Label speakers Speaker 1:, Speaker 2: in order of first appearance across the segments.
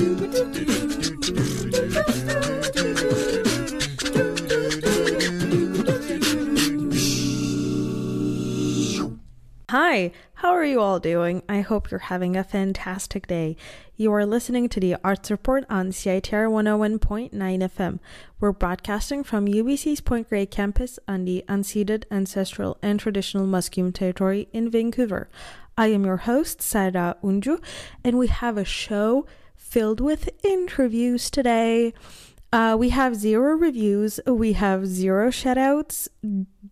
Speaker 1: Hi, how are you all doing? I hope you're having a fantastic day. You are listening to the Arts Report on CITR 101.9 FM. We're broadcasting from UBC's Point Grey campus on the unceded ancestral and traditional Musqueam territory in Vancouver. I am your host, Serra Unju, and we have a show filled with interviews today. Uh, we have zero reviews, we have zero shoutouts,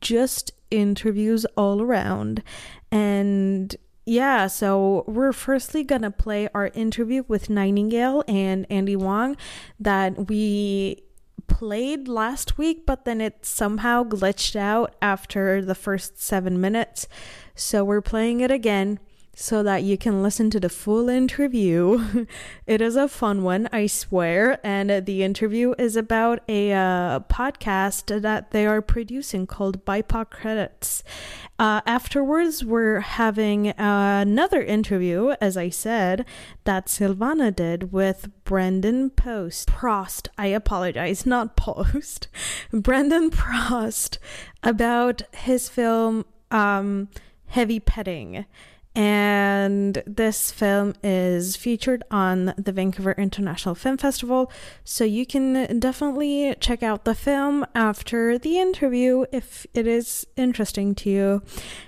Speaker 1: just interviews all around. And yeah, so we're firstly gonna play our interview with Nightingale and Andy Wong that we played last week, but then it somehow glitched out after the first seven minutes. So we're playing it again so that you can listen to the full interview. it is a fun one, I swear. And the interview is about a uh, podcast that they are producing called BIPOC Credits. Uh, afterwards, we're having another interview, as I said, that Silvana did with Brendan Post. Prost, I apologize, not Post. Brendan Prost about his film um, Heavy Petting and this film is featured on the Vancouver International Film Festival. So you can definitely check out the film after the interview if it is interesting to you.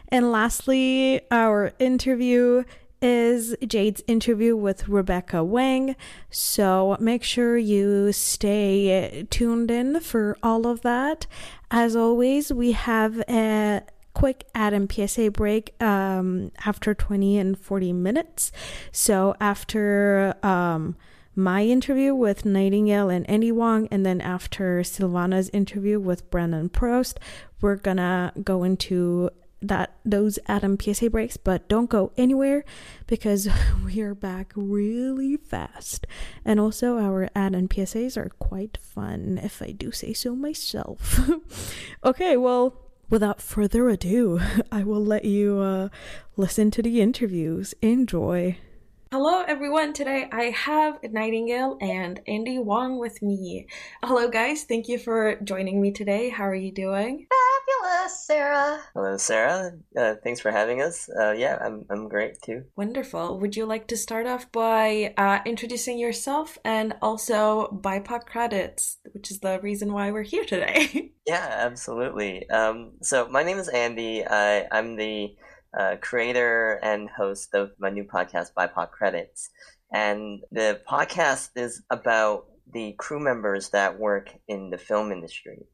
Speaker 1: And lastly, our interview is Jade's interview with Rebecca Wang. So make sure you stay tuned in for all of that. As always, we have a quick ad and PSA break um, after 20 and 40 minutes. So after um, my interview with Nightingale and Andy Wong, and then after Silvana's interview with Brendan Prost, we're gonna go into that those Adam PSA breaks, but don't go anywhere because we are back really fast. And also our ad and PSAs are quite fun, if I do say so myself. okay, well, without further ado, I will let you uh, listen to the interviews. Enjoy. Hello, everyone. Today I have Nightingale and Andy Wong with me. Hello, guys. Thank you for joining me today. How are you doing?
Speaker 2: Fabulous, Serra.
Speaker 3: Hello, Serra. Uh, thanks for having us. Uh, yeah, I'm, I'm great too.
Speaker 1: Wonderful. Would you like to start off by uh, introducing yourself and also BIPOC credits, which is the reason why we're here today?
Speaker 3: yeah, absolutely. Um, so my name is Andy. I, I'm the uh, creator and host of my new podcast, BIPOC Credits. And the podcast is about the crew members that work in the film industry.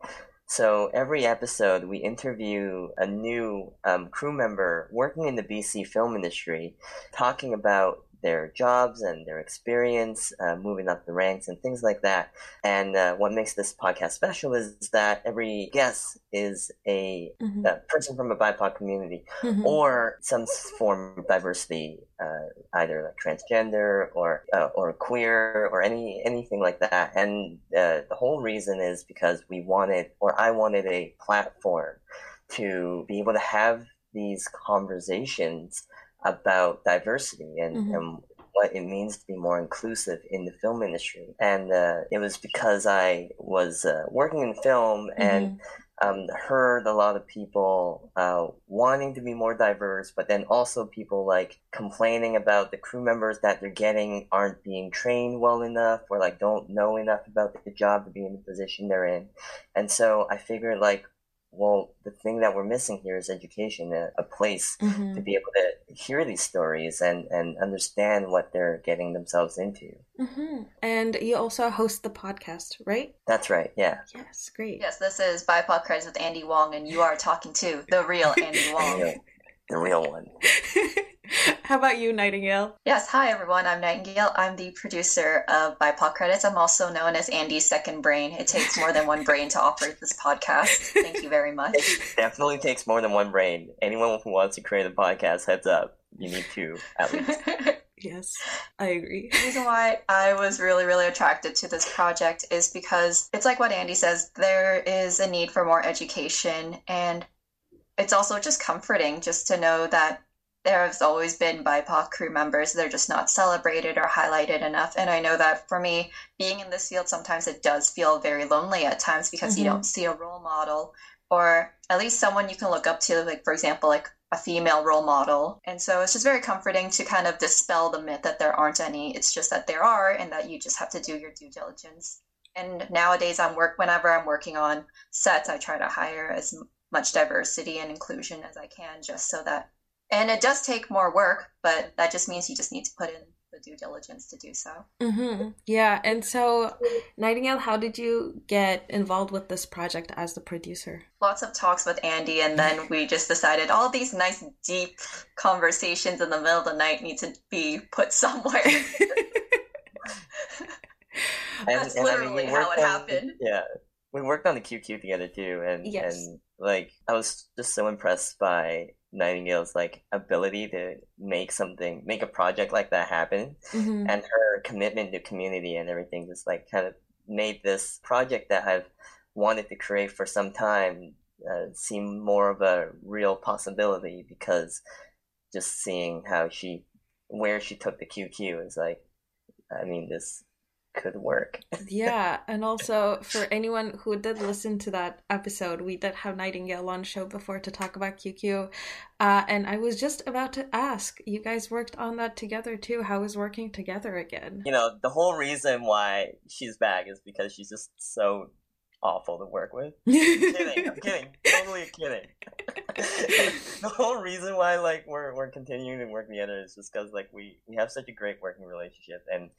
Speaker 3: So every episode, we interview a new um, crew member working in the BC film industry, talking about their jobs and their experience uh, moving up the ranks and things like that. And uh, what makes this podcast special is that every guest is a, mm-hmm. a person from a BIPOC community mm-hmm. or some form of diversity, uh, either like transgender or uh, or queer or any anything like that. And uh, the whole reason is because we wanted, or I wanted, a platform to be able to have these conversations about diversity and, mm-hmm. and what it means to be more inclusive in the film industry. And uh, it was because I was uh, working in film and mm-hmm. um, heard a lot of people uh, wanting to be more diverse, but then also people like complaining about the crew members that they're getting aren't being trained well enough or like don't know enough about the job to be in the position they're in. And so I figured like, well, the thing that we're missing here is education, a, a place mm-hmm. to be able to hear these stories and, and understand what they're getting themselves into.
Speaker 1: Mm-hmm. And you also host the podcast, right?
Speaker 3: That's right, yeah.
Speaker 1: Yes, great.
Speaker 2: Yes, this is BIPOC Credits with Andy Wong, and you are talking to the real Andy Wong.
Speaker 3: The real one.
Speaker 1: How about you, Nightingale?
Speaker 2: Yes, hi everyone. I'm Nightingale. I'm the producer of BIPOC Credits. I'm also known as Andy's second brain. It takes more than one brain to operate this podcast. Thank you very much.
Speaker 3: It definitely takes more than one brain. Anyone who wants to create a podcast, heads up. You need two, at least.
Speaker 1: Yes, I agree.
Speaker 2: The reason why I was really, really attracted to this project is because it's like what Andy says there is a need for more education, and it's also just comforting just to know that there has always been BIPOC crew members. They're just not celebrated or highlighted enough. And I know that for me, being in this field, sometimes it does feel very lonely at times because mm-hmm. you don't see a role model or at least someone you can look up to, like, for example, like a female role model. And so it's just very comforting to kind of dispel the myth that there aren't any. It's just that there are and that you just have to do your due diligence. And nowadays, I'm work whenever I'm working on sets, I try to hire as much diversity and inclusion as I can, just so that. And it does take more work, but that just means you just need to put in the due diligence to do so.
Speaker 1: Mm-hmm. Yeah. And so, Nightingale, how did you get involved with this project as the producer?
Speaker 2: Lots of talks with Andy, and then we just decided all these nice, deep conversations in the middle of the night need to be put somewhere. That's and, literally I mean, how it
Speaker 3: on,
Speaker 2: happened.
Speaker 3: Yeah, we worked on the QQ together too, and yes. and like I was just so impressed by Nightingale's like ability to make something, make a project like that happen, mm-hmm. and her commitment to community and everything just like kind of made this project that I've wanted to create for some time uh, seem more of a real possibility because just seeing how she where she took the QQ is like I mean this could work.
Speaker 1: yeah, and also for anyone who did listen to that episode, we did have Nightingale on show before to talk about QQ, uh, and I was just about to ask, you guys worked on that together too. How is working together again?
Speaker 3: You know, the whole reason why she's back is because she's just so awful to work with. I'm kidding. I'm kidding. Totally kidding. the whole reason why like we're we're continuing to work together is just because like we we have such a great working relationship and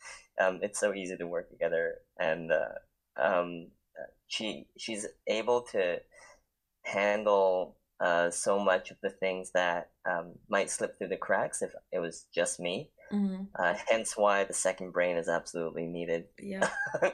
Speaker 3: um, it's so easy to work together and uh, um, she she's able to handle uh, so much of the things that um, might slip through the cracks if it was just me. Mm-hmm. Uh, hence why the second brain is absolutely needed.
Speaker 1: Yeah.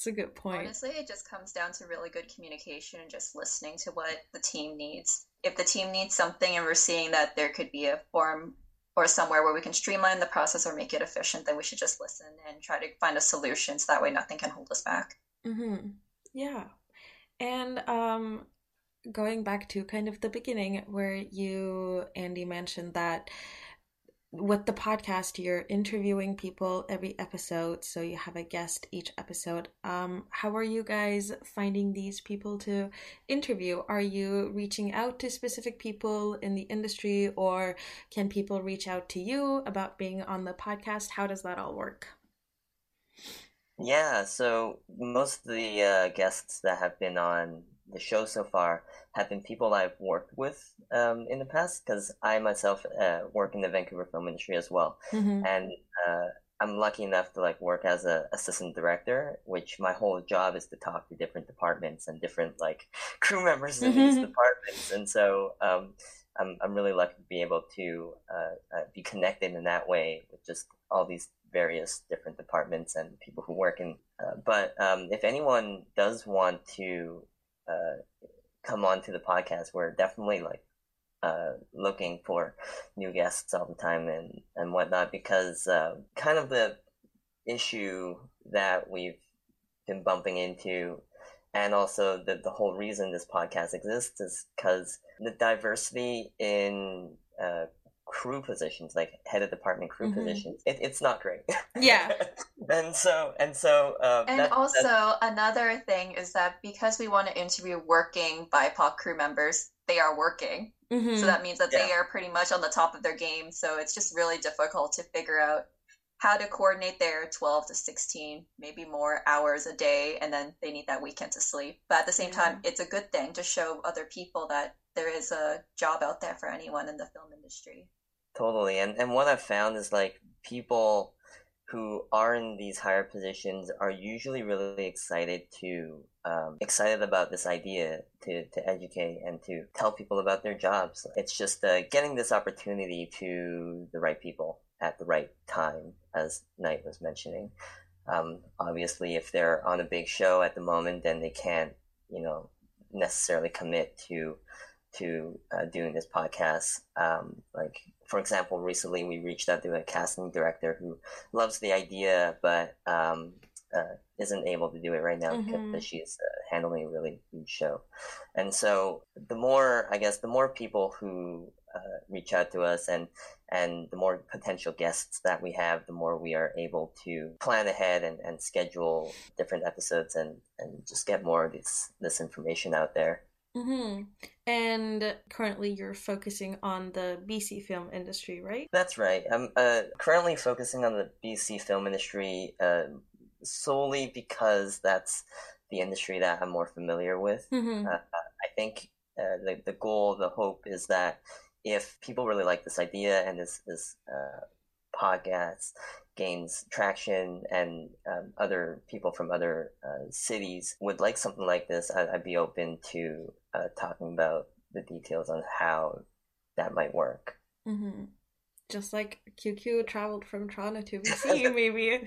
Speaker 1: It's a good point.
Speaker 2: Honestly, it just comes down to really good communication and just listening to what the team needs. If the team needs something and we're seeing that there could be a form or somewhere where we can streamline the process or make it efficient, then we should just listen and try to find a solution so that way nothing can hold us back.
Speaker 1: Mm-hmm. Yeah. And um, going back to kind of the beginning where you, Andy, mentioned that with the podcast you're interviewing people every episode so you have a guest each episode. Um how are you guys finding these people to interview? Are you reaching out to specific people in the industry or can people reach out to you about being on the podcast? How does that all work?
Speaker 3: Yeah so most of the uh, guests that have been on the show so far have been people I've worked with um, in the past because I myself uh, work in the Vancouver film industry as well, mm-hmm. and uh, I'm lucky enough to like work as an assistant director, which my whole job is to talk to different departments and different like crew members in mm-hmm. these departments, and so um, I'm I'm really lucky to be able to uh, uh, be connected in that way with just all these various different departments and people who work in. Uh, but um, if anyone does want to come on to the podcast, we're definitely like uh, looking for new guests all the time and, and whatnot because uh, kind of the issue that we've been bumping into and also the, the whole reason this podcast exists is because the diversity in uh, crew positions, like head of department crew mm-hmm. positions, it, it's not great.
Speaker 1: Yeah.
Speaker 3: and so and so. Um,
Speaker 2: and that, also another thing is that because we want to interview working BIPOC crew members, they are working. Mm-hmm. So that means that yeah. they are pretty much on the top of their game. So it's just really difficult to figure out how to coordinate their 12 to 16 maybe more hours a day and then they need that weekend to sleep but at the same time it's a good thing to show other people that there is a job out there for anyone in the film industry
Speaker 3: Totally. And and what I've found is like people who are in these higher positions are usually really excited to um, excited about this idea to, to educate and to tell people about their jobs. It's just uh, getting this opportunity to the right people at the right time, as Knight was mentioning. Um, obviously, if they're on a big show at the moment, then they can't, you know, necessarily commit to to uh, doing this podcast. Um, like for example, recently we reached out to a casting director who loves the idea, but um, uh, isn't able to do it right now
Speaker 4: Mhm.
Speaker 3: because she's uh, handling a really huge show. And so the more, I guess, the more people who uh, reach out to us and and the more potential guests that we have, the more we are able to plan ahead and, and schedule different episodes and, and just get more of this this information out there.
Speaker 4: Hmm And currently, you're focusing on the BC film industry, right?
Speaker 3: That's right. I'm uh, currently focusing on the BC film industry uh, solely because that's the industry that I'm more familiar with.
Speaker 4: Mm-hmm.
Speaker 3: Uh, I think uh, the the goal, the hope is that if people really like this idea and this this uh, podcast gains traction and um, other people from other uh, cities would like something like this, I, I'd be open to uh, talking about the details on how that might work.
Speaker 4: Mm-hmm. Just like QQ traveled from Toronto to BC, maybe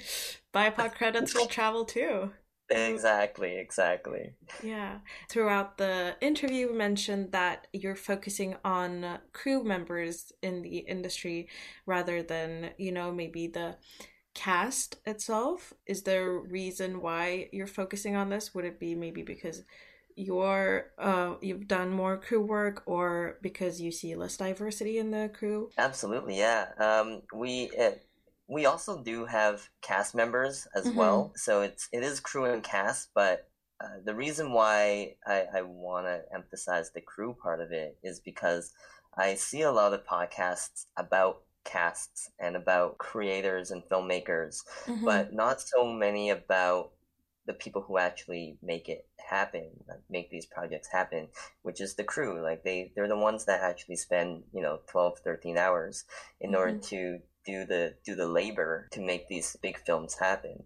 Speaker 4: BIPOC credits will travel too.
Speaker 3: Exactly, exactly.
Speaker 4: Yeah. Throughout the interview, you mentioned that you're focusing on crew members in the industry rather than, you know, maybe the cast itself. Is there a reason why you're focusing on this? Would it be maybe because you're uh you've done more crew work or because you see less diversity in the crew?
Speaker 3: Absolutely, yeah. Um, we it, we also do have cast members as
Speaker 4: Mhm.
Speaker 3: well, so it's it is crew and cast. But uh, the reason why I, I want to emphasize the crew part of it is because I see a lot of podcasts about casts and about creators and filmmakers,
Speaker 4: Mhm.
Speaker 3: but not so many about the people who actually make it happen like make these projects happen which is the crew like they they're the ones that actually spend you know 12 13 hours in order
Speaker 4: Mhm.
Speaker 3: to do the do the labor to make these big films happen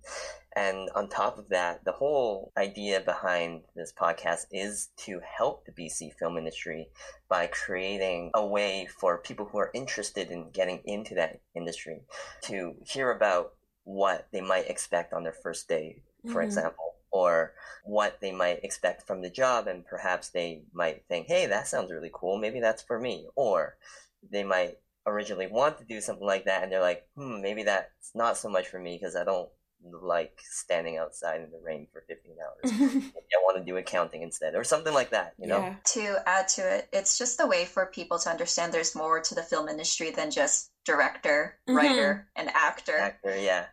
Speaker 3: and on top of that the whole idea behind this podcast is to help the BC film industry by creating a way for people who are interested in getting into that industry to hear about what they might expect on their first day for
Speaker 4: Mhm.
Speaker 3: example, or what they might expect from the job, and perhaps they might think, hey, that sounds really cool, maybe that's for me. Or they might originally want to do something like that, and they're like, hmm, maybe that's not so much for me because I don't like standing outside in the rain for 15 hours. maybe I want to do accounting instead, or something like that, you know?
Speaker 4: Yeah.
Speaker 2: To add to it, it's just a way for people to understand there's more to the film industry than just director,
Speaker 4: Mhm.
Speaker 2: writer, and actor.
Speaker 3: Actor, yeah.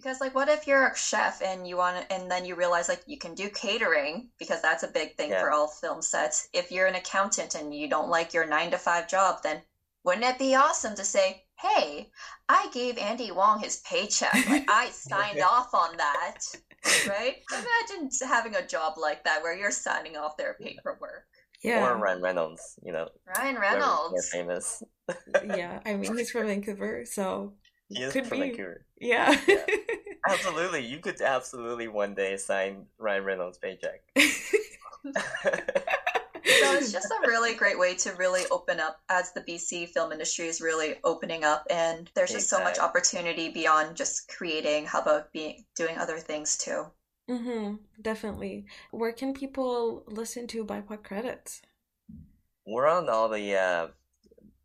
Speaker 2: Because like what if you're a chef and you want to, and then you realize like you can do catering because that's a big thing
Speaker 3: Yeah.
Speaker 2: for all film sets. If you're an accountant and you don't like your 9 to 5 job, then wouldn't it be awesome to say, "Hey, I gave Andy Wong his paycheck. Like I signed off on that." Right? Imagine having a job like that where you're signing off their paperwork.
Speaker 4: Yeah.
Speaker 3: Or Ryan Reynolds, you know,
Speaker 2: Ryan
Speaker 3: whoever's more
Speaker 2: Reynolds.
Speaker 3: famous.
Speaker 4: yeah. I mean, he's from Vancouver, so
Speaker 3: He
Speaker 4: Could
Speaker 3: from
Speaker 4: be.
Speaker 3: Vancouver.
Speaker 4: yeah.
Speaker 3: Absolutely, you could absolutely one day sign Ryan Reynolds' paycheck.
Speaker 2: So it's just a really great way to really open up as the BC film industry is really opening up and there's just so much opportunity beyond just creating, how about being doing other things too.
Speaker 4: mm-hmm. Definitely. Where can people listen to BIPOC credits?
Speaker 3: We're on all the uh,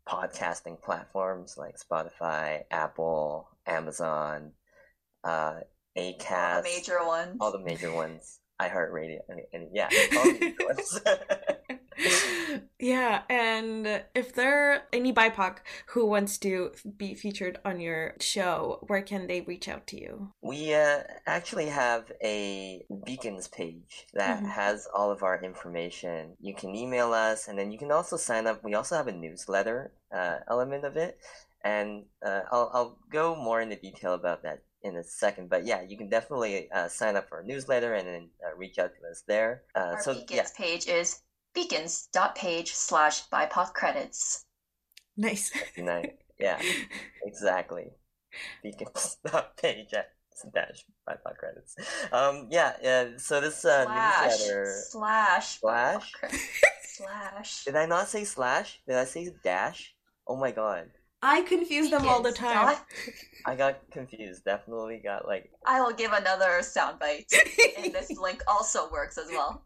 Speaker 3: podcasting platforms like Spotify, Apple, Amazon, uh, Acast,
Speaker 2: All the major ones.
Speaker 3: all the major ones. iHeartRadio, and, and yeah, all the major ones.
Speaker 4: yeah, and if there are any BIPOC who wants to be featured on your show, where can they reach out to you?
Speaker 3: We uh, actually have a Beacons page that
Speaker 4: Mhm.
Speaker 3: has all of our information. You can email us, and then you can also sign up. We also have a newsletter uh, element of it, and uh, I'll, I'll go more into detail about that in a second. But yeah, you can definitely uh, sign up for our newsletter and then uh, reach out to us there. Uh,
Speaker 2: Our
Speaker 3: so
Speaker 2: Beacons
Speaker 3: yeah,
Speaker 2: page is beacons.page slash BIPOC credits.
Speaker 4: Nice.
Speaker 3: nice. yeah, exactly. Beacons page dash BIPOC credits. Um, yeah, yeah, so this uh,
Speaker 2: slash,
Speaker 3: newsletter.
Speaker 2: slash,
Speaker 3: Slash?
Speaker 2: Slash.
Speaker 3: Did I not say slash? Did I say dash? Oh my god.
Speaker 4: I confuse them all the time.
Speaker 2: dot-
Speaker 3: I got confused. Definitely got like
Speaker 2: I will give another soundbite. and this link also works as well.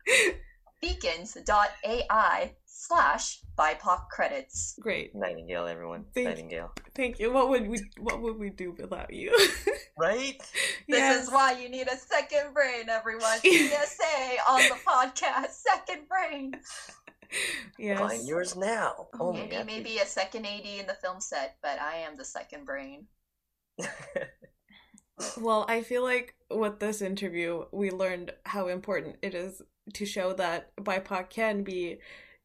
Speaker 2: Beacons.ai slash BIPOC credits.
Speaker 4: Great.
Speaker 3: Nightingale, everyone.
Speaker 4: Thank,
Speaker 3: Nightingale.
Speaker 4: Thank you. What would we What would we do without you?
Speaker 3: right.
Speaker 2: This yes. is why you need a second brain, everyone. PSA on the podcast. Second brain.
Speaker 3: Yes. Find yours now.
Speaker 2: Oh, maybe maybe a second AD in the film set, but I am the second brain.
Speaker 4: well, I feel like with this interview, we learned how important it is to show that BIPOC can be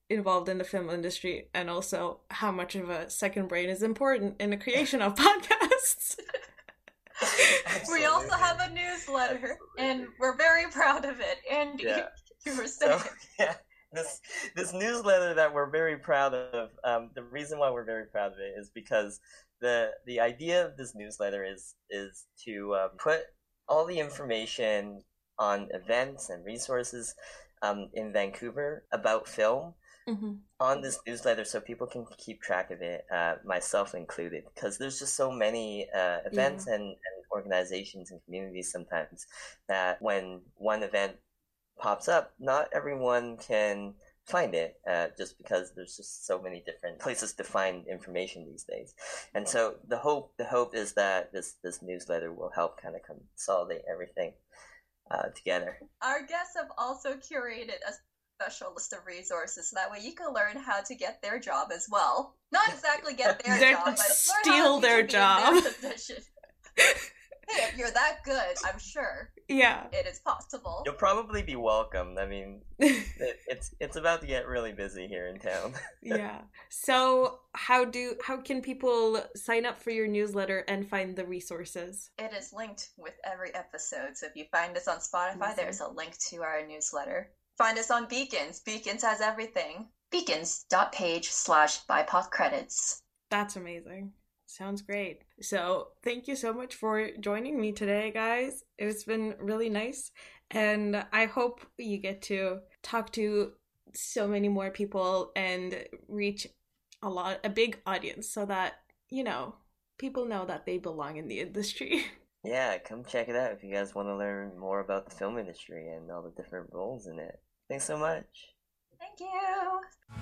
Speaker 4: involved in the film industry and also how much of a second brain is important in the creation of podcasts.
Speaker 2: we also have a newsletter and we're very proud of it. And yeah. you were saying. So,
Speaker 3: yeah. This this newsletter that we're very proud of. Um, the reason why we're very proud of it is because the the idea of this newsletter is is to um, put all the information on events and resources um, in Vancouver about film mm-hmm. on this newsletter so people can keep track of it, uh, myself included, because there's just so many uh, events yeah. and, and organizations and communities sometimes that when one event pops up, not everyone can find it uh, just because there's just so many different places to find information these days and so the hope the hope is that this this newsletter will help kind of consolidate everything uh, together
Speaker 2: our guests have also curated a special list of resources so that way you can learn how to get their job as well. Not exactly get their job, but
Speaker 4: steal their job. Their
Speaker 2: if you're that good, I'm sure.
Speaker 4: Yeah,
Speaker 2: it is possible.
Speaker 3: You'll probably be welcomed. I mean, it, it's it's about to get really busy here in town.
Speaker 4: yeah. So, how do how can people sign up for your newsletter and find the resources?
Speaker 2: It is linked with every episode. So if you find us on Spotify, mm-hmm. there's a link to our newsletter. Find us on Beacons. Beacons has everything. Beacons.page slash BIPOC credits.
Speaker 4: That's amazing. Sounds great. So, thank you so much for joining me today, guys. It's been really nice. And I hope you get to talk to so many more people and reach a lot, a big audience so that, you know, people know that they belong in the industry.
Speaker 3: Yeah, come check it out if you guys want to learn more about the film industry and all the different roles in it. Thanks so much.
Speaker 2: Thank you.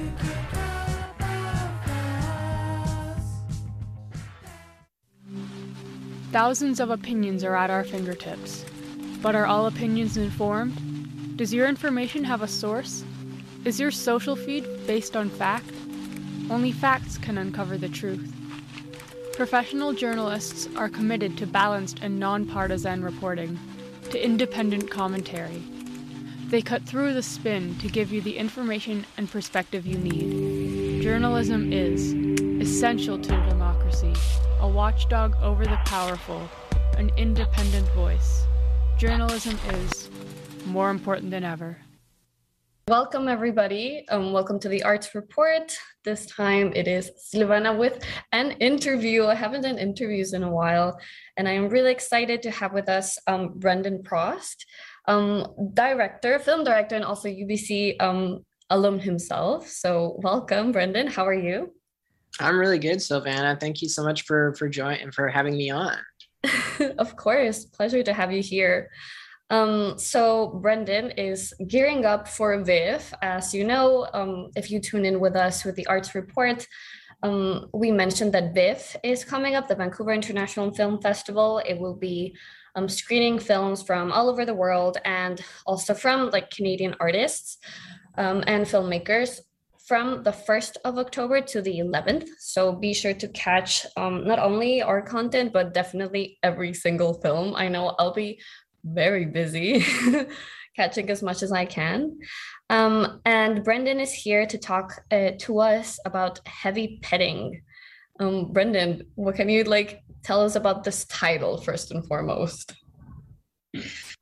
Speaker 5: Thousands of opinions are at our fingertips. But are all opinions informed? Does your information have a source? Is your social feed based on fact? Only facts can uncover the truth. Professional journalists are committed to balanced and nonpartisan reporting, to independent commentary. They cut through the spin to give you the information and perspective you need. Journalism is essential to democracy a watchdog over the powerful, an independent voice. Journalism is more important than ever.
Speaker 6: Welcome, everybody. Um, welcome to the Arts Report. This time it is Silvana with an interview. I haven't done interviews in a while, and I am really excited to have with us um, Brendan Prost, um, director, film director, and also UBC um, alum himself. So, welcome, Brendan. How are you?
Speaker 7: I'm really good, Silvana. Thank you so much for for joining for having me on.
Speaker 6: of course, pleasure to have you here. Um, so Brendan is gearing up for VIFF. As you know, um, if you tune in with us with the Arts Report, um, we mentioned that VIFF is coming up, the Vancouver International Film Festival. It will be um, screening films from all over the world and also from like Canadian artists um, and filmmakers from the 1st of October to the 11th. So be sure to catch um, not only our content, but definitely every single film. I know I'll be very busy catching as much as I can. Um, and Brendan is here to talk uh, to us about heavy petting. Um, Brendan, what can you like tell us about this title first and foremost?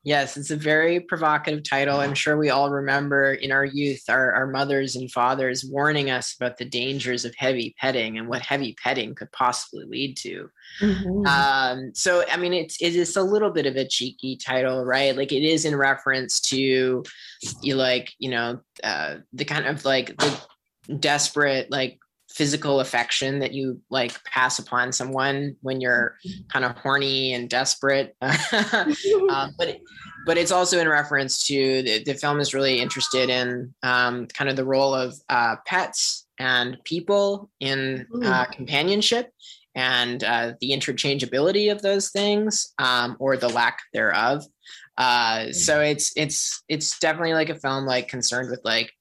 Speaker 7: Yes, it's a very provocative title. I'm sure we all remember in our youth our, our mothers and fathers warning us about the dangers of heavy petting and what heavy petting could possibly lead to. Mm-hmm. Um, so, I mean, it's it is a little bit of a cheeky title, right? Like it is in reference to you, like you know, uh, the kind of like the desperate like physical affection that you like pass upon someone when you're kind of horny and desperate. Uh, but but it's also in reference to the, the film is really interested in um, kind of the role of uh, pets and people in uh, companionship and uh, the interchangeability of those things um, or the lack thereof. Uh, so it's it's it's definitely like a film like concerned with like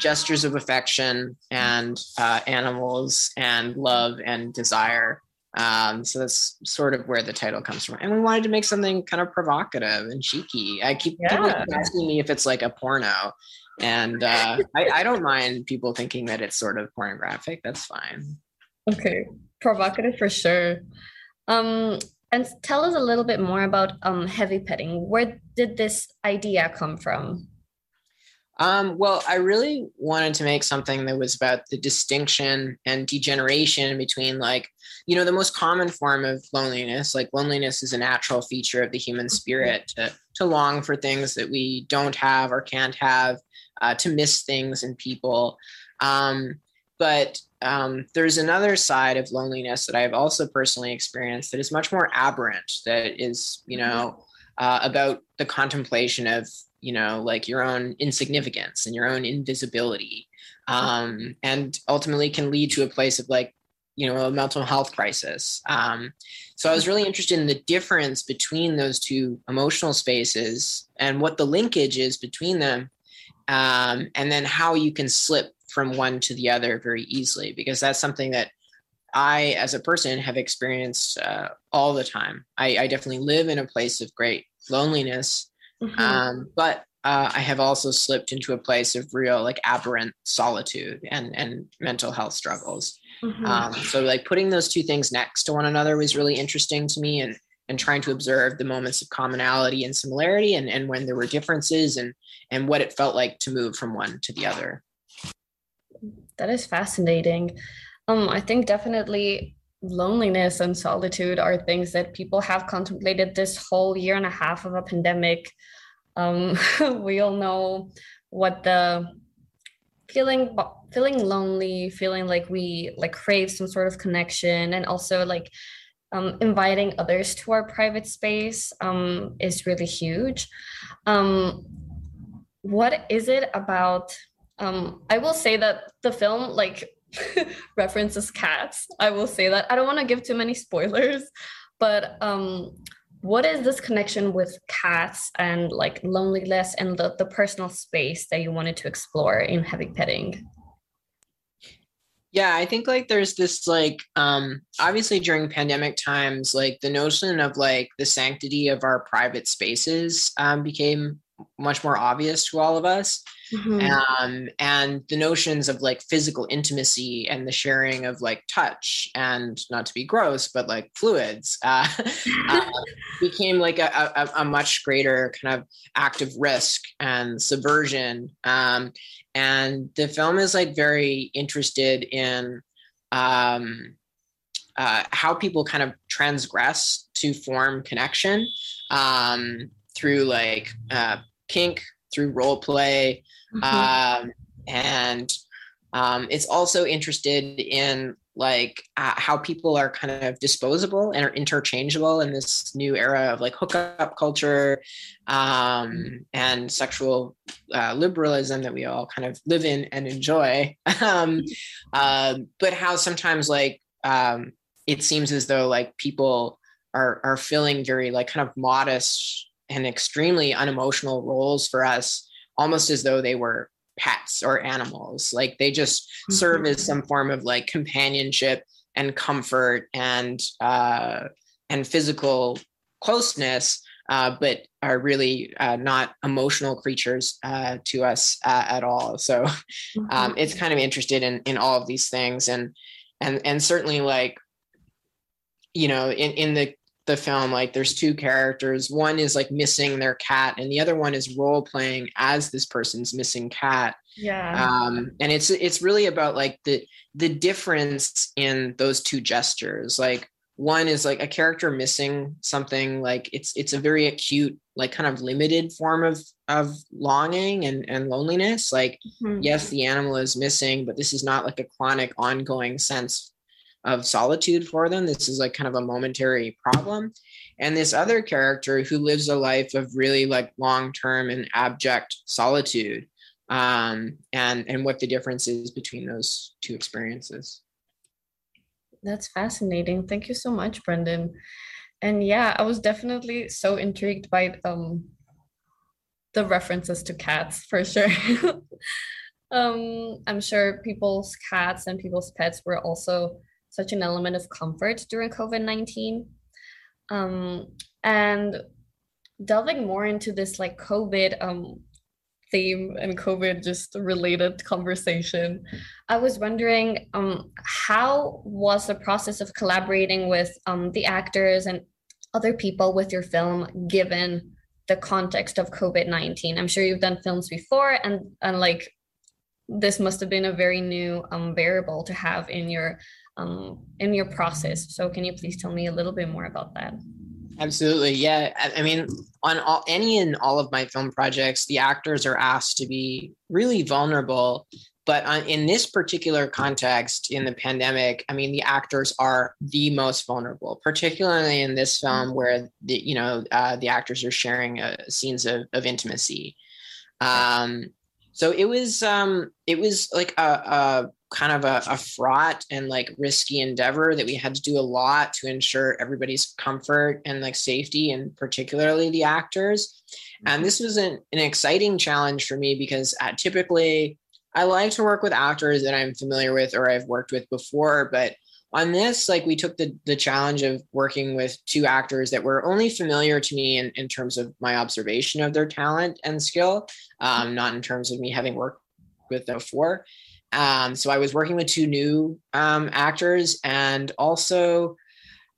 Speaker 7: gestures of affection and uh, animals and love and desire. Um, so that's sort of where the title comes from. And we wanted to make something kind of provocative and cheeky. I keep yeah. people asking me if it's like a porno. And uh, I, I don't mind people thinking that it's sort of pornographic. That's fine.
Speaker 6: Okay. Provocative for sure. Um, and tell us a little bit more about um, heavy petting. Where did this idea come from?
Speaker 7: Um, well, I really wanted to make something that was about the distinction and degeneration between, like, you know, the most common form of loneliness. Like, loneliness is a natural feature of the human mm-hmm. spirit to, to long for things that we don't have or can't have, uh, to miss things and people. Um, but um, there's another side of loneliness that I've also personally experienced that is much more aberrant, that is, you mm-hmm. know, uh, about the contemplation of you know like your own insignificance and your own invisibility um, and ultimately can lead to a place of like you know a mental health crisis. Um, so i was really interested in the difference between those two emotional spaces and what the linkage is between them um, and then how you can slip from one to the other very easily because that's something that i as a person have experienced uh, all the time. I, I definitely live in a place of great loneliness Mm-hmm. Um, but uh, I have also slipped into a place of real like aberrant solitude and and mental health struggles. Mm-hmm. Um, so like putting those two things next to one another was really interesting to me, and and trying to observe the moments of commonality and similarity, and and when there were differences, and and what it felt like to move from one to the other.
Speaker 6: That is fascinating. Um, I think definitely loneliness and solitude are things that people have contemplated this whole year and a half of a pandemic. Um, we all know what the feeling feeling lonely, feeling like we like crave some sort of connection, and also like um, inviting others to our private space um, is really huge. Um, what is it about? Um, I will say that the film like references cats. I will say that. I don't want to give too many spoilers, but um what is this connection with cats and like loneliness and the, the personal space that you wanted to explore in heavy petting?
Speaker 7: Yeah, I think like there's this like um obviously during pandemic times like the notion of like the sanctity of our private spaces um became much more obvious to all of us. Mm-hmm. Um, and the notions of like physical intimacy and the sharing of like touch and not to be gross, but like fluids uh, uh, became like a, a, a, much greater kind of active risk and subversion. Um, and the film is like very interested in um, uh, how people kind of transgress to form connection um, through like uh, kink, through role play, mm-hmm. um, and um, it's also interested in like uh, how people are kind of disposable and are interchangeable in this new era of like hookup culture um, and sexual uh, liberalism that we all kind of live in and enjoy. um, uh, but how sometimes like um, it seems as though like people are are feeling very like kind of modest and extremely unemotional roles for us, almost as though they were pets or animals. Like they just mm-hmm. serve as some form of like companionship and comfort and uh, and physical closeness, uh, but are really uh, not emotional creatures uh, to us uh, at all. So mm-hmm. um, it's kind of interested in in all of these things and and and certainly like you know in in the the film like there's two characters. One is like missing their cat and the other one is role playing as this person's missing cat.
Speaker 6: Yeah.
Speaker 7: Um and it's it's really about like the the difference in those two gestures. Like one is like a character missing something like it's it's a very acute like kind of limited form of of longing and and loneliness. Like mm-hmm. yes the animal is missing but this is not like a chronic ongoing sense of solitude for them this is like kind of a momentary problem and this other character who lives a life of really like long term and abject solitude um and and what the difference is between those two experiences
Speaker 6: that's fascinating. Thank you so much, Brendan. And yeah, I was definitely so intrigued by um the references to cats for sure. um, I'm sure people's cats and people's pets were also such an element of comfort during COVID 19. Um, and delving more into this like COVID um, theme and COVID just related conversation. I was wondering um, how was the process of collaborating with um, the actors and other people with your film given the context of COVID 19? I'm sure you've done films before and, and like this must have been a very new um, variable to have in your um, in your process. So can you please tell me a little bit more about that?
Speaker 7: Absolutely. Yeah. I, mean, on all, any and all of my film projects, the actors are asked to be really vulnerable. But on, in this particular context, in the pandemic, I mean, the actors are the most vulnerable, particularly in this film where the you know uh, the actors are sharing uh, scenes of, of intimacy. Um, so it was um, it was like a, a kind of a, a, fraught and like risky endeavor that we had to do a lot to ensure everybody's comfort and like safety and particularly the actors and mm-hmm. this was an, an exciting challenge for me because uh, typically i like to work with actors that i'm familiar with or i've worked with before but on this like we took the the challenge of working with two actors that were only familiar to me in, in terms of my observation of their talent and skill um, not in terms of me having worked with them before. Um, so I was working with two new um, actors, and also,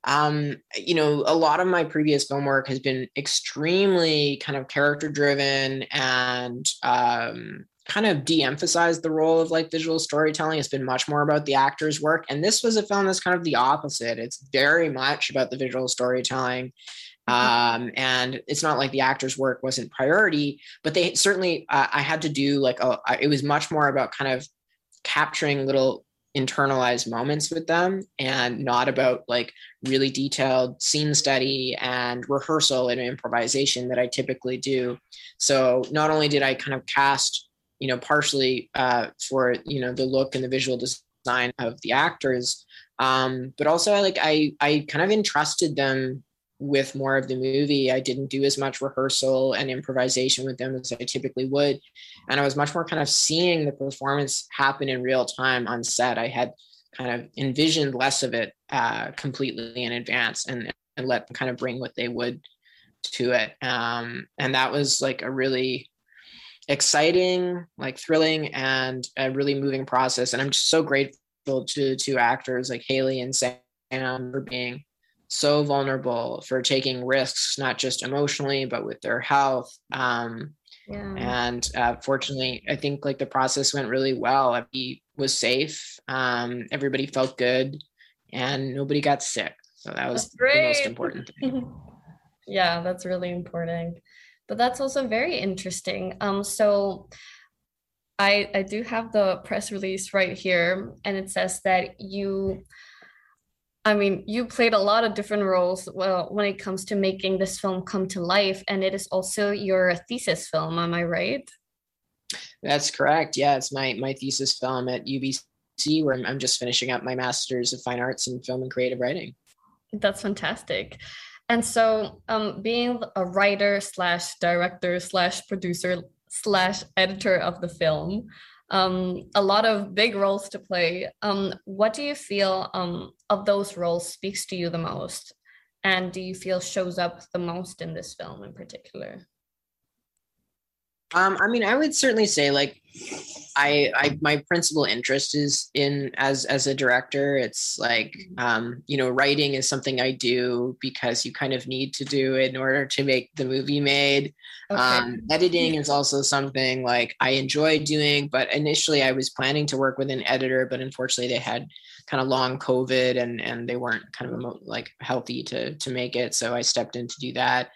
Speaker 7: um, you know, a lot of my previous film work has been extremely kind of character driven and um, kind of de-emphasized the role of like visual storytelling. It's been much more about the actor's work, and this was a film that's kind of the opposite. It's very much about the visual storytelling. Mm-hmm. um, and it's not like the actor's work wasn't priority but they certainly uh, i had to do like a, it was much more about kind of capturing little internalized moments with them and not about like really detailed scene study and rehearsal and improvisation that I typically do. So not only did I kind of cast, you know, partially uh, for you know the look and the visual design of the actors, um, but also I like I I kind of entrusted them with more of the movie. I didn't do as much rehearsal and improvisation with them as I typically would. And I was much more kind of seeing the performance happen in real time on set. I had kind of envisioned less of it uh, completely in advance and, and let them kind of bring what they would to it. Um, and that was like a really exciting, like thrilling and a really moving process. And I'm just so grateful to to actors like Haley and Sam for being so vulnerable for taking risks, not just emotionally, but with their health. Um, yeah. And uh, fortunately, I think like the process went really well. He was safe. Um, everybody felt good, and nobody got sick. So that was the most important thing.
Speaker 6: yeah, that's really important. But that's also very interesting. Um, so I I do have the press release right here, and it says that you I mean, you played a lot of different roles well when it comes to making this film come to life, and it is also your thesis film. Am I right?
Speaker 7: That's correct. Yeah, it's my my thesis film at UBC, where I'm, I'm just finishing up my master's of fine arts in film and creative writing.
Speaker 6: That's fantastic. And so, um, being a writer slash director slash producer slash editor of the film, um, a lot of big roles to play. Um, what do you feel um, of those roles speaks to you the most? And do you feel shows up the most in this film in particular?
Speaker 7: Um, I mean, I would certainly say like I, I my principal interest is in as as a director. It's like um, you know, writing is something I do because you kind of need to do in order to make the movie made. Okay. Um, editing is also something like I enjoy doing, but initially I was planning to work with an editor, but unfortunately they had kind of long COVID and and they weren't kind of like healthy to to make it, so I stepped in to do that.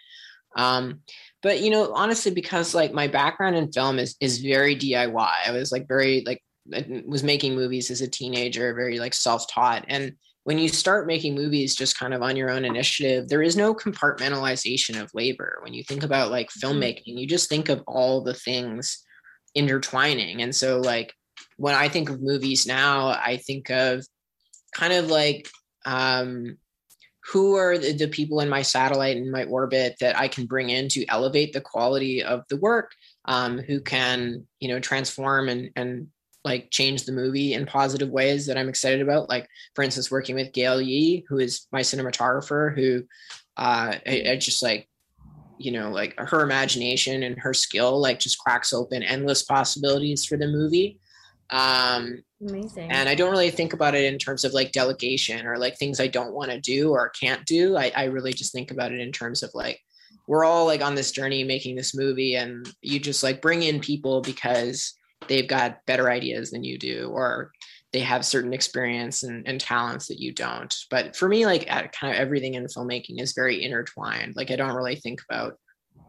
Speaker 7: Um, but you know honestly because like my background in film is is very diy i was like very like I was making movies as a teenager very like self-taught. And when you start making movies just kind of on your own initiative there is no compartmentalization of labor when you think about like mm-hmm. filmmaking. You just think of all the things intertwining. And so like when i think of movies now i think of kind of like um who are the, the, people in my satellite and my orbit that I can bring in to elevate the quality of the work, um, who can, you know, transform and, and like change the movie in positive ways that I'm excited about. Like, for instance, working with Gail Yee, who is my cinematographer, who uh, I, I just like, you know, like her imagination and her skill, like just cracks open endless possibilities for the movie. Um,
Speaker 6: Amazing.
Speaker 7: And I don't really think about it in terms of like delegation or like things I don't want to do or can't do. I, I really just think about it in terms of like, we're all like on this journey making this movie and you just like bring in people because they've got better ideas than you do or they have certain experience and, and talents that you don't. But for me, like kind of everything in filmmaking is very intertwined. Like I don't really think about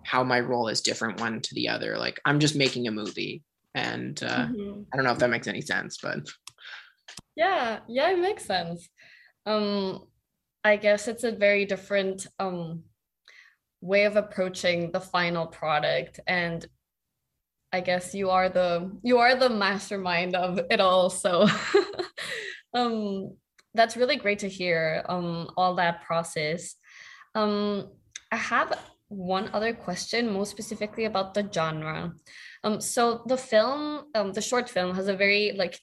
Speaker 7: how my role is different one to the other. Like I'm just making a movie and uh, mm-hmm. i don't know if that makes any sense but
Speaker 6: yeah yeah it makes sense um i guess it's a very different um way of approaching the final product and i guess you are the you are the mastermind of it all so um that's really great to hear um all that process um i have one other question more specifically about the genre um, so the film, um, the short film has a very like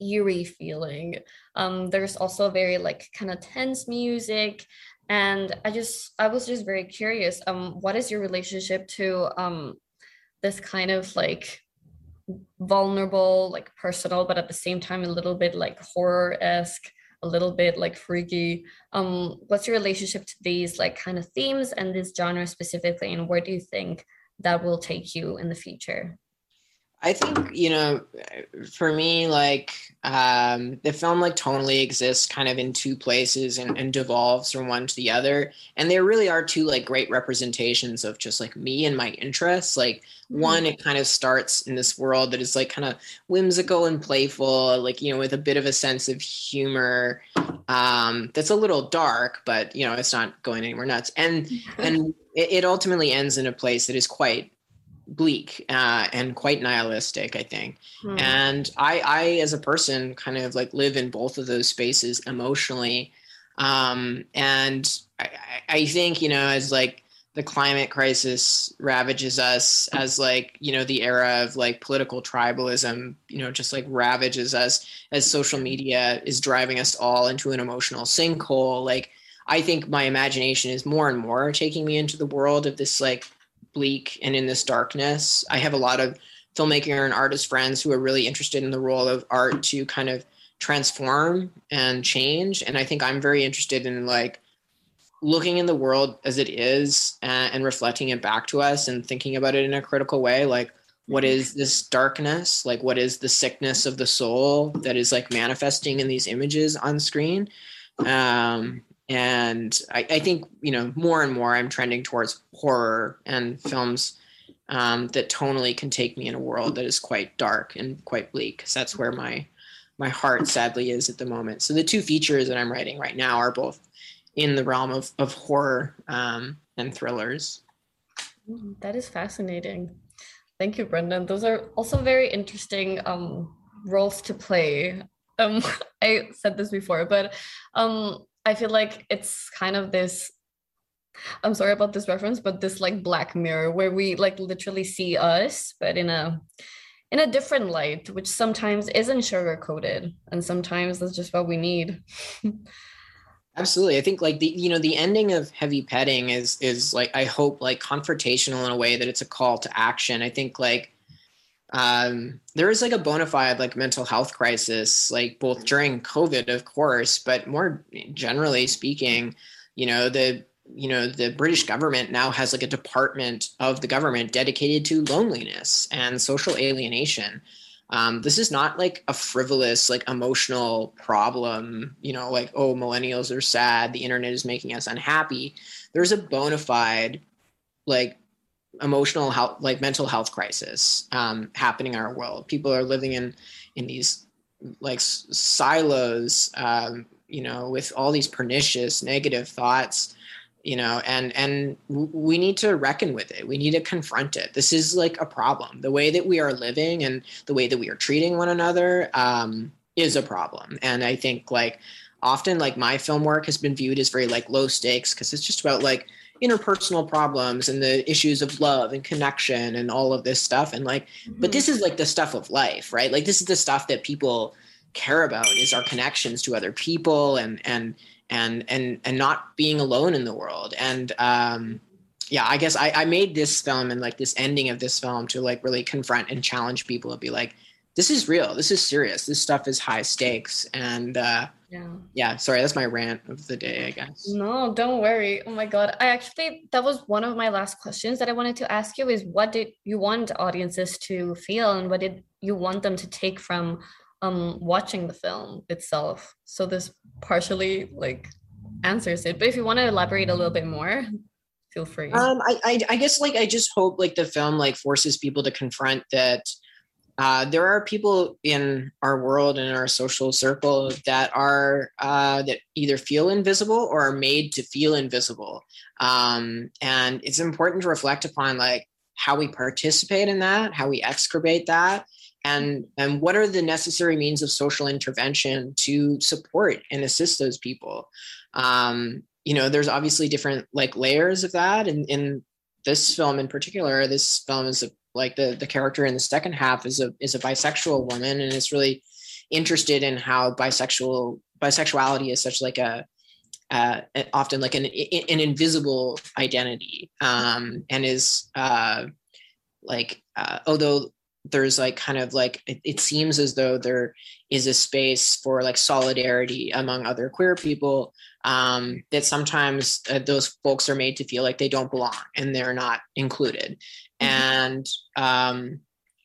Speaker 6: eerie feeling. Um, there's also very like kind of tense music. And I just I was just very curious. Um, what is your relationship to um this kind of like vulnerable, like personal, but at the same time a little bit like horror-esque, a little bit like freaky. Um, what's your relationship to these like kind of themes and this genre specifically, and where do you think that will take you in the future?
Speaker 7: I think, you know, for me, like um, the film like totally exists kind of in two places and, and devolves from one to the other. And there really are two like great representations of just like me and my interests. Like mm-hmm. one, it kind of starts in this world that is like kind of whimsical and playful, like, you know, with a bit of a sense of humor um, that's a little dark, but you know, it's not going anywhere nuts. And and it, it ultimately ends in a place that is quite bleak uh, and quite nihilistic i think hmm. and i i as a person kind of like live in both of those spaces emotionally um, and I, I think you know as like the climate crisis ravages us as like you know the era of like political tribalism you know just like ravages us as social media is driving us all into an emotional sinkhole like i think my imagination is more and more taking me into the world of this like bleak and in this darkness. I have a lot of filmmaker and artist friends who are really interested in the role of art to kind of transform and change. And I think I'm very interested in like looking in the world as it is and, and reflecting it back to us and thinking about it in a critical way. Like, what is this darkness? Like, what is the sickness of the soul that is like manifesting in these images on screen? Um, and I, I, think you know more and more i'm trending towards horror and films um, that tonally can take me in a world that is quite dark and quite bleak because that's where my my heart sadly is at the moment. So the two features that i'm writing right now are both in the realm of, of horror um, and thrillers.
Speaker 6: Mm, that is fascinating. Thank you brendan those are also very interesting um, roles to play. Um, i said this before but um, I feel like it's kind of this I'm sorry about this reference, but this like black mirror where we like literally see us, but in a in a different light, which sometimes isn't sugar coated, and sometimes that's just what we need.
Speaker 7: Absolutely, I think like the you know the ending of heavy petting is is like I hope like confrontational in a way that it's a call to action. I think like um, there is like a bona fide like mental health crisis, like both during COVID, of course, but more generally speaking, you know, the you know the british government now has like a department of the government dedicated to loneliness and social alienation. Um, this is not like a frivolous like emotional problem you know like oh millennials are sad the internet is making us unhappy. There's a bona fide like emotional health like mental health crisis um, happening in our world. People are living in in these like silos um, you know with all these pernicious negative thoughts you know and and we need to reckon with it. We need to confront it. This is like a problem. The way that we are living and the way that we are treating one another um, is a problem. And i think like often like my film work has been viewed as very like low stakes because it's just about like interpersonal problems and the issues of love and connection and all of this stuff. And like mm-hmm. but this is like the stuff of life right? Like this is the stuff that people care about is our connections to other people and and and and and not being alone in the world. And um yeah i guess I, I made this film and like this ending of this film to like really confront and challenge people to be like this is real. This is serious. This stuff is high stakes. And uh yeah. yeah sorry that's my rant of the day i guess.
Speaker 6: No don't worry. Oh my god. I actually that was one of my last questions that i wanted to ask you is what did you want audiences to feel and what did you want them to take from um watching the film itself? So this partially like answers it. But if you want to elaborate a little bit more feel free.
Speaker 7: Um I, I i guess like i just hope like the film like forces people to confront that uh, there are people in our world and in our social circle that are uh, that either feel invisible or are made to feel invisible. Um, and it's important to reflect upon like how we participate in that how we excavate that and and what are the necessary means of social intervention to support and assist those people. Um, you know there's obviously different like layers of that. And in this film in particular this film is a, like the the character in the second half is a is a bisexual woman and is really interested in how bisexual bisexuality is such like a uh, often like an an invisible identity um, and is uh, like uh, although there's like kind of like it, it, seems as though there is a space for like solidarity among other queer people um, that sometimes uh, those folks are made to feel like they don't belong and they're not included. And um,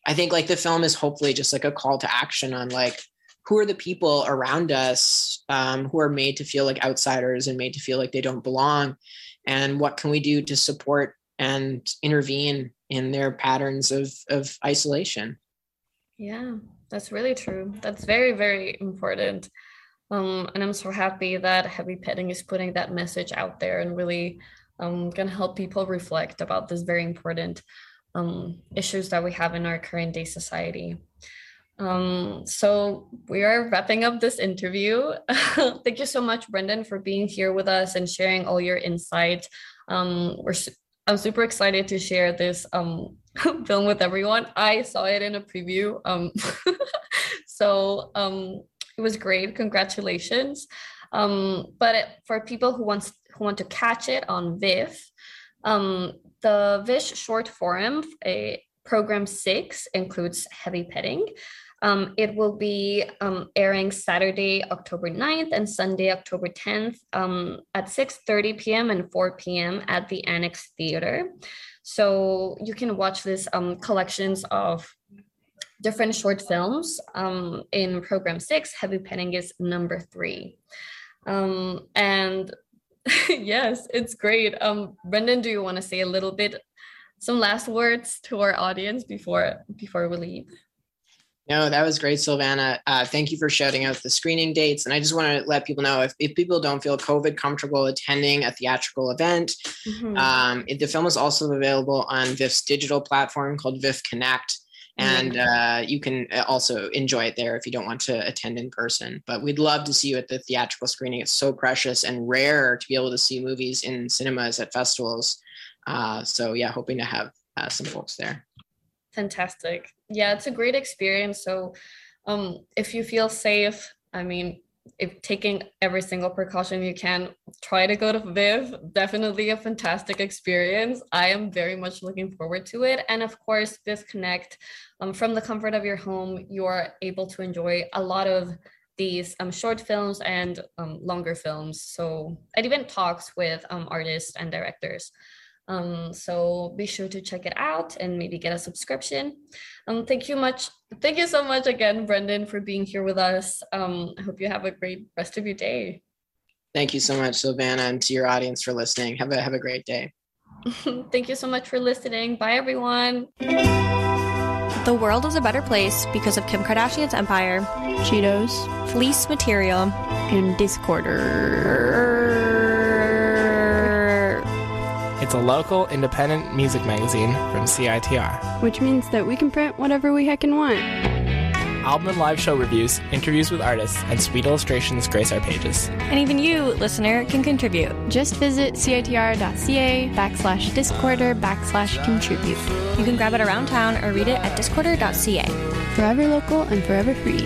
Speaker 7: i think like the film is hopefully just like a call to action on like who are the people around us um, who are made to feel like outsiders and made to feel like they don't belong. And what can we do to support and intervene in their patterns of of isolation?
Speaker 6: Yeah that's really true. That's very very important. Um, and i'm so happy that heavy petting is putting that message out there and really um, gonna help people reflect about this very important um, issues that we have in our current day society um, so we are wrapping up this interview. Thank you so much, Brendan, for being here with us and sharing all your insights. Um, we're I'm super excited to share this um, film with everyone. I saw it in a preview. Um, so um, it was great. Congratulations. Um, but for people who wants who want to catch it on VIFF, um, the VIFF short forum, a program six includes heavy petting. Um, it will be um, airing Saturday, October 9th and Sunday, October 10th um, at 6.30 p.m. and 4 p.m. at the Annex Theater. So you can watch this um, collections of different short films. Um, in program six, Heavy Petting is number three. Um, and yes, it's great. Brendan, do you want to say a little bit, some last words to our audience before before we leave?
Speaker 7: No, that was great, Silvana. Uh, thank you for shouting out the screening dates. And I just want to let people know if, if people don't feel COVID comfortable attending a theatrical event, mm-hmm. um, it, the film is also available on VIFF's digital platform called VIFF Connect. And uh, you can uh, also enjoy it there if you don't want to attend in person. But we'd love to see you at the theatrical screening. It's so precious and rare to be able to see movies in cinemas at festivals. Uh, so, yeah, hoping to have uh, some folks there.
Speaker 6: Fantastic. Yeah, it's a great experience. So um, if you feel safe, I mean, if taking every single precaution you can, try to go to VIFF. Definitely a fantastic experience. I am very much looking forward to it. And of course, VIFF Connect um, from the comfort of your home. You are able to enjoy a lot of these um, short films and um, longer films. So, and even talks with um, artists and directors. Um, so be sure to check it out and maybe get a subscription. Um, thank you much. Thank you so much again, Brendan, for being here with us. Um, I hope you have a great rest of your day.
Speaker 7: Thank you so much, Silvana, and to your audience for listening. Have a have a great day.
Speaker 6: thank you so much for listening. Bye, everyone.
Speaker 8: The world is a better place because of Kim Kardashian's empire,
Speaker 5: Cheetos,
Speaker 8: fleece material,
Speaker 5: and Discorder.
Speaker 9: It's a local independent music magazine from CITR.
Speaker 5: Which means that we can print whatever we heckin' want.
Speaker 9: Album and live show reviews, interviews with artists, and sweet illustrations grace our pages.
Speaker 8: And even you, listener, can contribute.
Speaker 5: Just visit citr.ca backslash discorder backslash contribute.
Speaker 8: You can grab it around town or read it at discorder.ca.
Speaker 5: Forever local and forever free.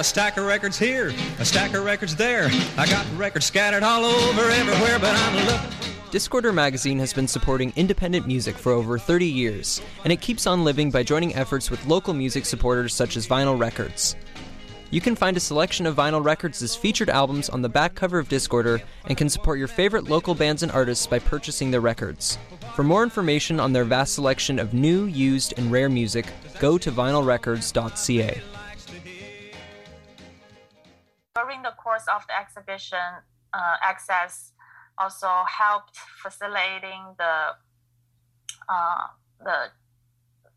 Speaker 10: A stack of records here, a stack of records there. I got records scattered all over everywhere, but I'm looking.
Speaker 11: Discorder Magazine has been supporting independent music for over 30 years, and it keeps on living by joining efforts with local music supporters such as Vinyl Records. You can find a selection of Vinyl Records' featured albums on the back cover of Discorder and can support your favorite local bands and artists by purchasing their records. For more information on their vast selection of new, used, and rare music, go to vinylrecords.ca.
Speaker 12: During the course of the exhibition, uh, Access also helped facilitating the uh, the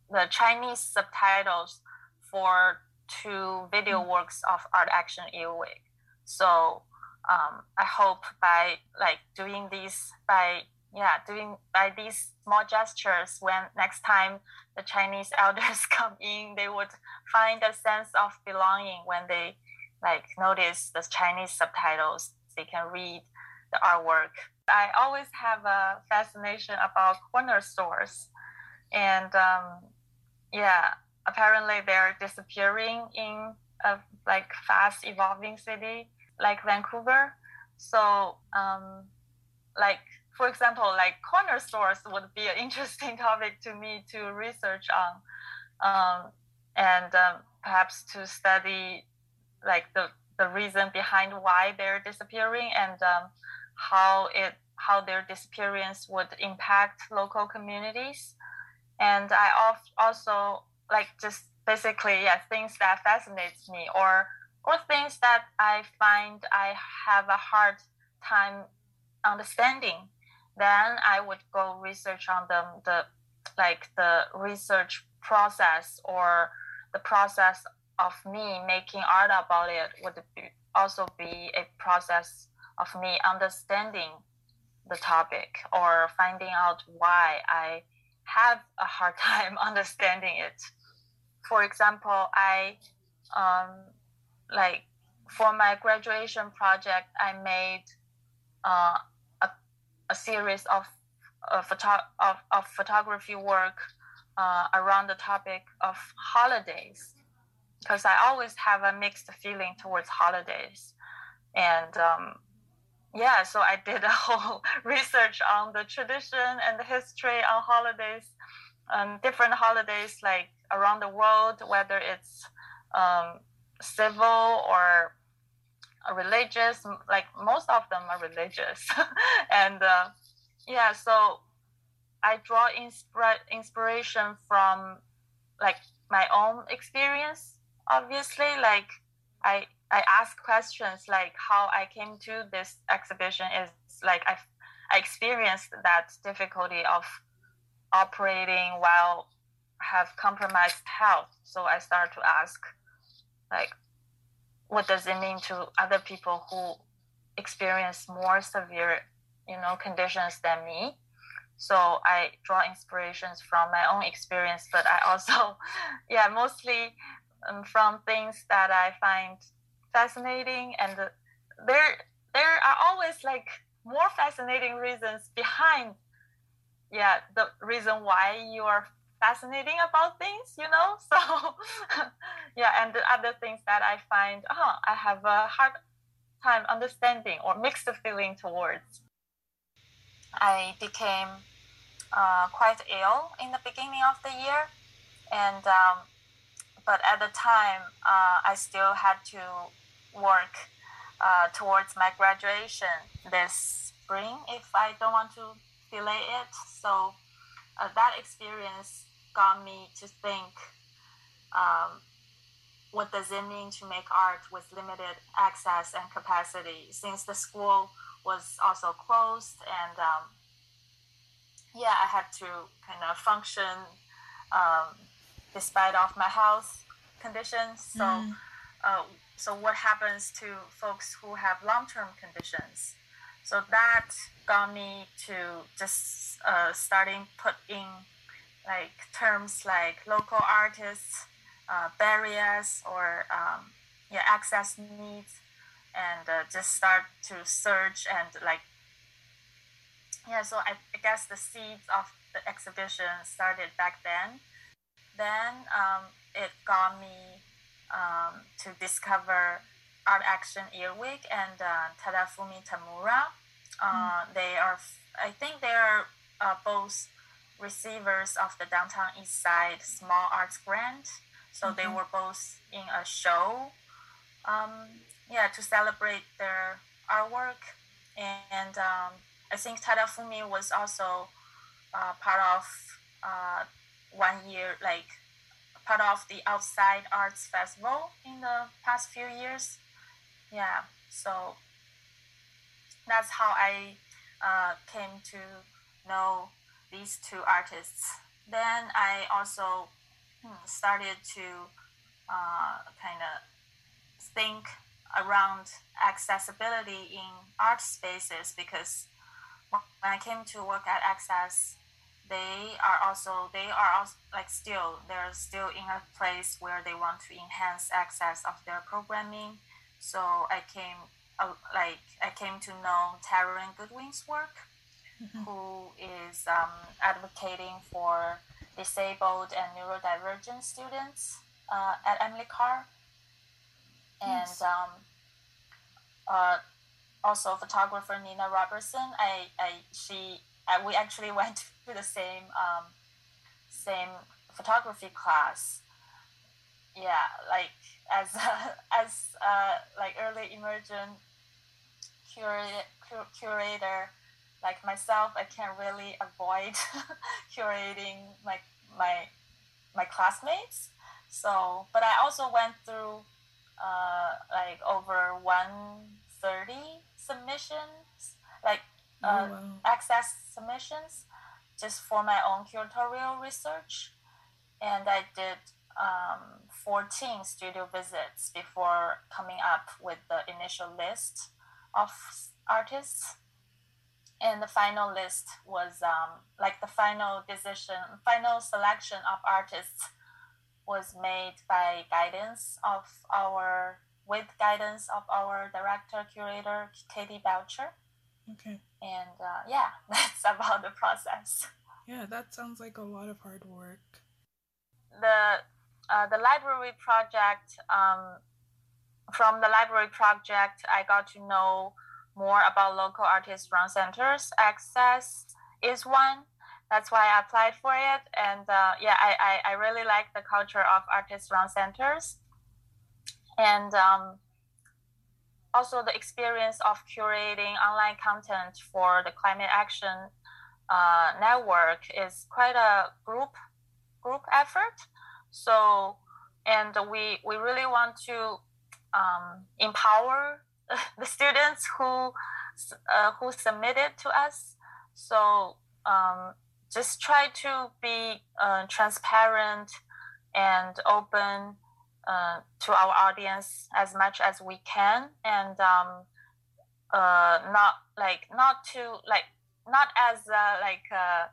Speaker 12: the Chinese subtitles for two video works of Art Action Earwig. So um, I hope by like doing these by yeah doing by these small gestures when next time the Chinese elders come in, they would find a sense of belonging when they like notice the Chinese subtitles. They can read the artwork. I always have a fascination about corner stores, and um, yeah, apparently they're disappearing in a like fast evolving city like Vancouver. So um, like for example, like corner stores would be an interesting topic to me to research on, um, and um, perhaps to study like the the reason behind why they're disappearing and um, how it how their disappearance would impact local communities. And i also like just basically yeah things that fascinates me or or things that i find i have a hard time understanding. Then i would go research on them the like the research process or the process of me making art about it would be, also be a process of me understanding the topic or finding out why I have a hard time understanding it. For example, I um, like for my graduation project, I made uh, a, a series of uh, photo- of, of photography work uh, around the topic of holidays because I always have a mixed feeling towards holidays. And um, yeah, so I did a whole research on the tradition and the history on holidays, um, different holidays like around the world, whether it's um, civil or religious. Like most of them are religious, and uh, yeah, so I draw inspira- inspiration from like my own experience obviously like i i ask questions like how i came to this exhibition is like i i experienced that difficulty of operating while have compromised health. So i start to ask like what does it mean to other people who experience more severe you know conditions than me? So i draw inspirations from my own experience but i also yeah mostly um, from things that I find fascinating, and there there are always like more fascinating reasons behind yeah the reason why you are fascinating about things you know? So yeah and the other things that i find oh i have a hard time understanding or mixed feeling towards. I became uh, quite ill in the beginning of the year and um, but at the time uh, i still had to work uh, towards my graduation this spring if i don't want to delay it. So uh, that experience got me to think um, what does it mean to make art with limited access and capacity since the school was also closed and um, yeah i had to kind of function um, despite of my health conditions so mm. uh, so what happens to folks who have long-term conditions so that got me to just uh, starting putting like terms like local artists, uh, barriers, or um, yeah, access needs, and uh, just start to search and like yeah. So I, I guess the seeds of the exhibition started back then. Then um, it got me um, to discover Art Action Earwig and uh, Tadafumi Tamura. Uh, mm. They are, I think they are uh, both receivers of the Downtown East Side Small Arts Grant. So mm-hmm. they were both in a show, um, yeah, to celebrate their artwork. And um, I think Tadafumi was also uh, part of uh, one year, like part of the Outside Arts Festival in the past few years. Yeah, so that's how I uh, came to know these two artists. Then I also hmm, started to uh, kind of think around accessibility in art spaces because when I came to work at Access, they are also they are also like still they're still in a place where they want to enhance access of their programming. So I came uh, like I came to know Taryn Goodwin's work mm-hmm. who is um, advocating for disabled and neurodivergent students uh, at Emily Carr. And yes. um, uh, also photographer Nina Robertson. I, I she I, we actually went to the same um, same photography class. Yeah, like as uh, as uh, like early emergent curator, curator like myself, I can't really avoid curating my my my classmates. So, but I also went through uh, like over 130 submissions, like oh, uh, oh, wow. access submissions, just for my own curatorial research, and I did um, 14 studio visits before coming up with the initial list of artists and the final list was um, like the final decision, final selection of artists was made by guidance of our with guidance of our director curator Katie Belcher.
Speaker 13: Okay.
Speaker 12: And uh, yeah, that's about the process.
Speaker 13: Yeah, that sounds like a lot of hard work.
Speaker 12: The uh, the library project um, from the library project, I got to know more about local artist run centers. Access is one. That's why I applied for it. And uh, yeah, I, I, I, really like the culture of artist run centers. And um, also the experience of curating online content for the climate action uh, network is quite a group group effort. So, and we, we really want to um, empower the students who uh, who submitted to us. So um, just try to be uh, transparent and open uh, to our audience as much as we can, and um, uh, not like not to like not as uh, like uh,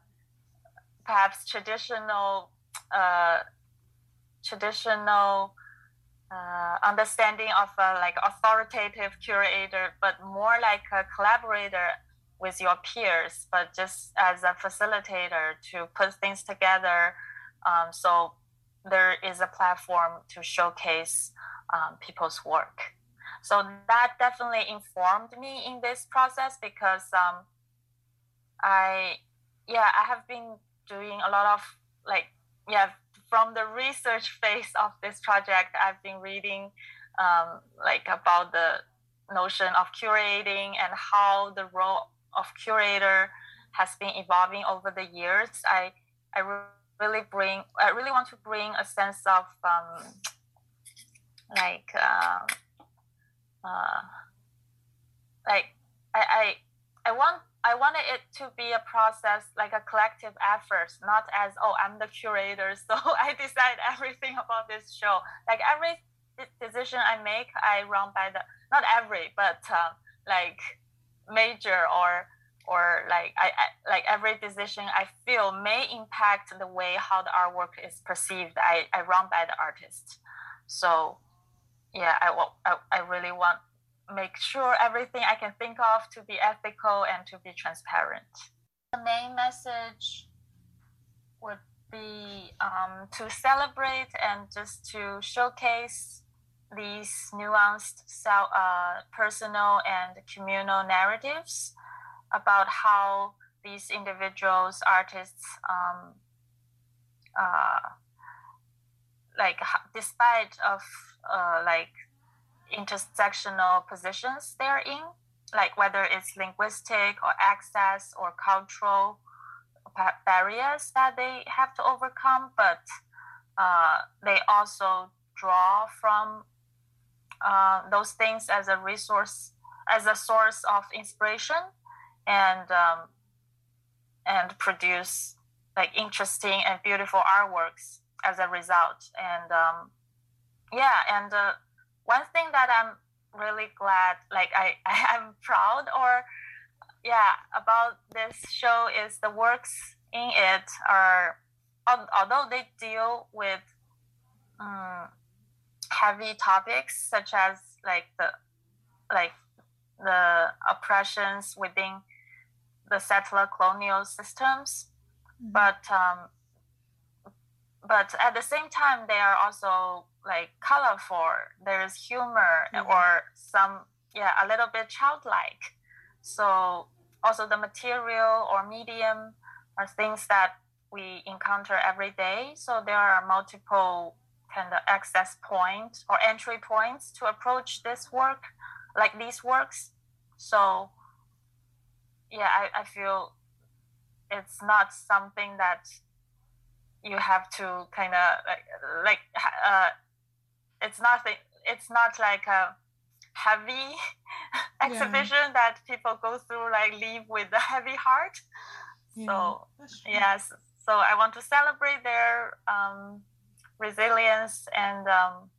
Speaker 12: perhaps traditional traditional uh, understanding of like authoritative curator, but more like a collaborator with your peers, but just as a facilitator to put things together. Um, so there is a platform to showcase um, people's work. So that definitely informed me in this process because um, I, yeah, I have been doing a lot of like, yeah, from the research phase of this project, I've been reading um, like about the notion of curating and how the role of curator has been evolving over the years. I I really bring I really want to bring a sense of um, like uh, uh, like I, I I want I wanted it to be a process like a collective effort, not as oh I'm the curator, so I decide everything about this show. Like every decision I make, I run by the not every, but uh, like major or or like I, I, like every decision I feel may impact the way how the artwork is perceived. I, I run by the artist, so yeah, I, I I really want make sure everything I can think of to be ethical and to be transparent. The main message would be um, to celebrate and just to showcase these nuanced uh, personal and communal narratives about how these individuals, artists, um, uh, like despite of uh, like intersectional positions they're in, like whether it's linguistic or access or cultural barriers that they have to overcome, but uh, they also draw from uh, those things as a resource, as a source of inspiration, and um, and produce like interesting and beautiful artworks as a result. And um, yeah, and uh, one thing that I'm really glad, like I, I am proud or yeah about this show is the works in it are although they deal with um, heavy topics such as like the like the oppressions within the settler colonial systems mm-hmm. but um, but at the same time they are also like colorful there's humor mm-hmm. or some yeah a little bit childlike so also the material or medium are things that we encounter every day so there are multiple kind of access point or entry points to approach this work like these works so yeah i, I feel it's not something that you have to kind of like like uh, it's not it's not like a heavy exhibition yeah. that people go through like leave with a heavy heart yeah, so yes so i want to celebrate their um, resilience and um,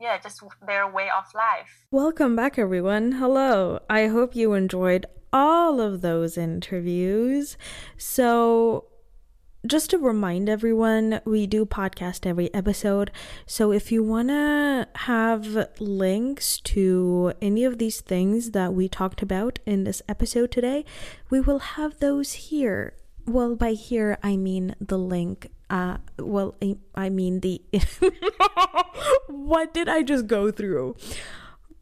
Speaker 12: yeah just their way of life
Speaker 1: welcome back everyone hello i hope you enjoyed all of those interviews so just to remind everyone, we do podcast every episode. So if you want to have links to any of these things that we talked about in this episode today, we will have those here. Well, by here, I mean the link. Uh, well, I mean the. what did I just go through?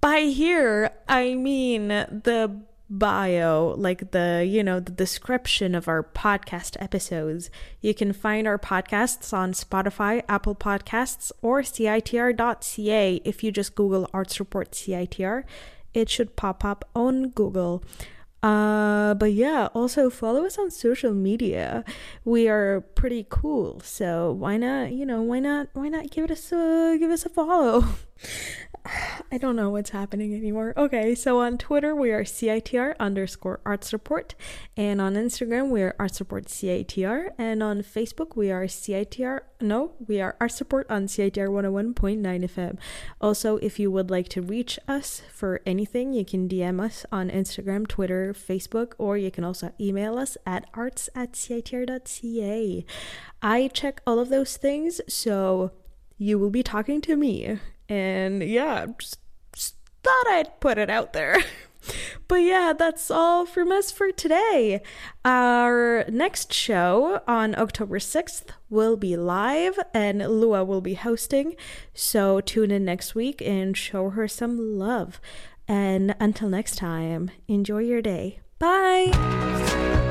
Speaker 1: By here, I mean the bio, like the, you know, the description of our podcast episodes. You can find our podcasts on Spotify, Apple Podcasts, or CITR.ca. If you just Google Arts Report CITR, it should pop up on Google. Uh, but yeah, also follow us on social media. We are pretty cool, so why not? You know, why not? Why not give us a give us a follow? I don't know what's happening anymore. Okay, so on Twitter we are CITR underscore arts report, and on Instagram we are arts report CITR, and on Facebook we are CITR. No, we are arts report on CITR 101.9 FM. Also, if you would like to reach us for anything, you can DM us on Instagram, Twitter, Facebook, or you can also email us at arts at CITR.ca. I check all of those things, so you will be talking to me and yeah, just, just thought I'd put it out there.
Speaker 14: But yeah, that's all from us for today. Our next show on October 6th will be live and Lua will be hosting. So tune in next week and show her some love. And until next time, enjoy your day. Bye.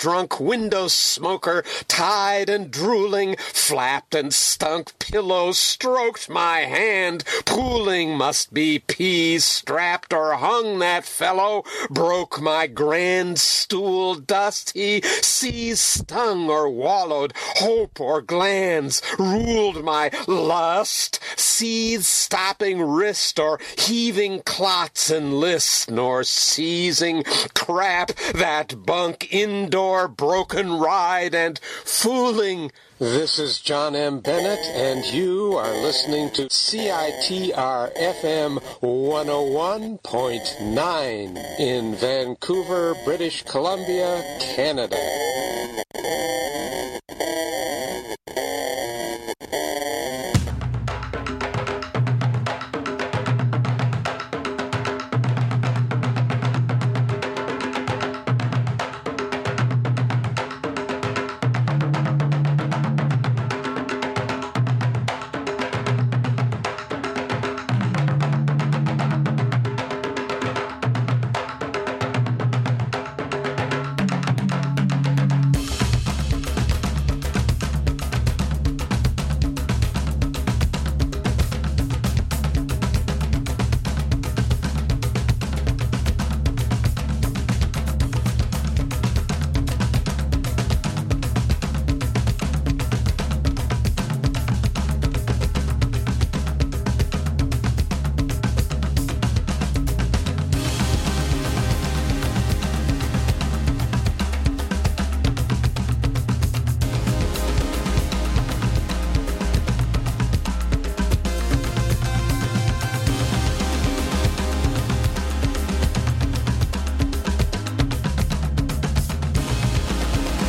Speaker 15: Drunk window smoker, tied and drooling, flapped and stunk pillow, stroked my hand, pooling must be peas, strapped or hung that fellow, broke my grand stool, dust he seas stung or wallowed, hope or glands, ruled my lust, seethe stopping wrist or heaving clots and list, nor seizing crap that bunk indoor broken ride and fooling. This is John M. Bennett, and you are listening to CITR FM 101.9 in Vancouver, British Columbia, Canada.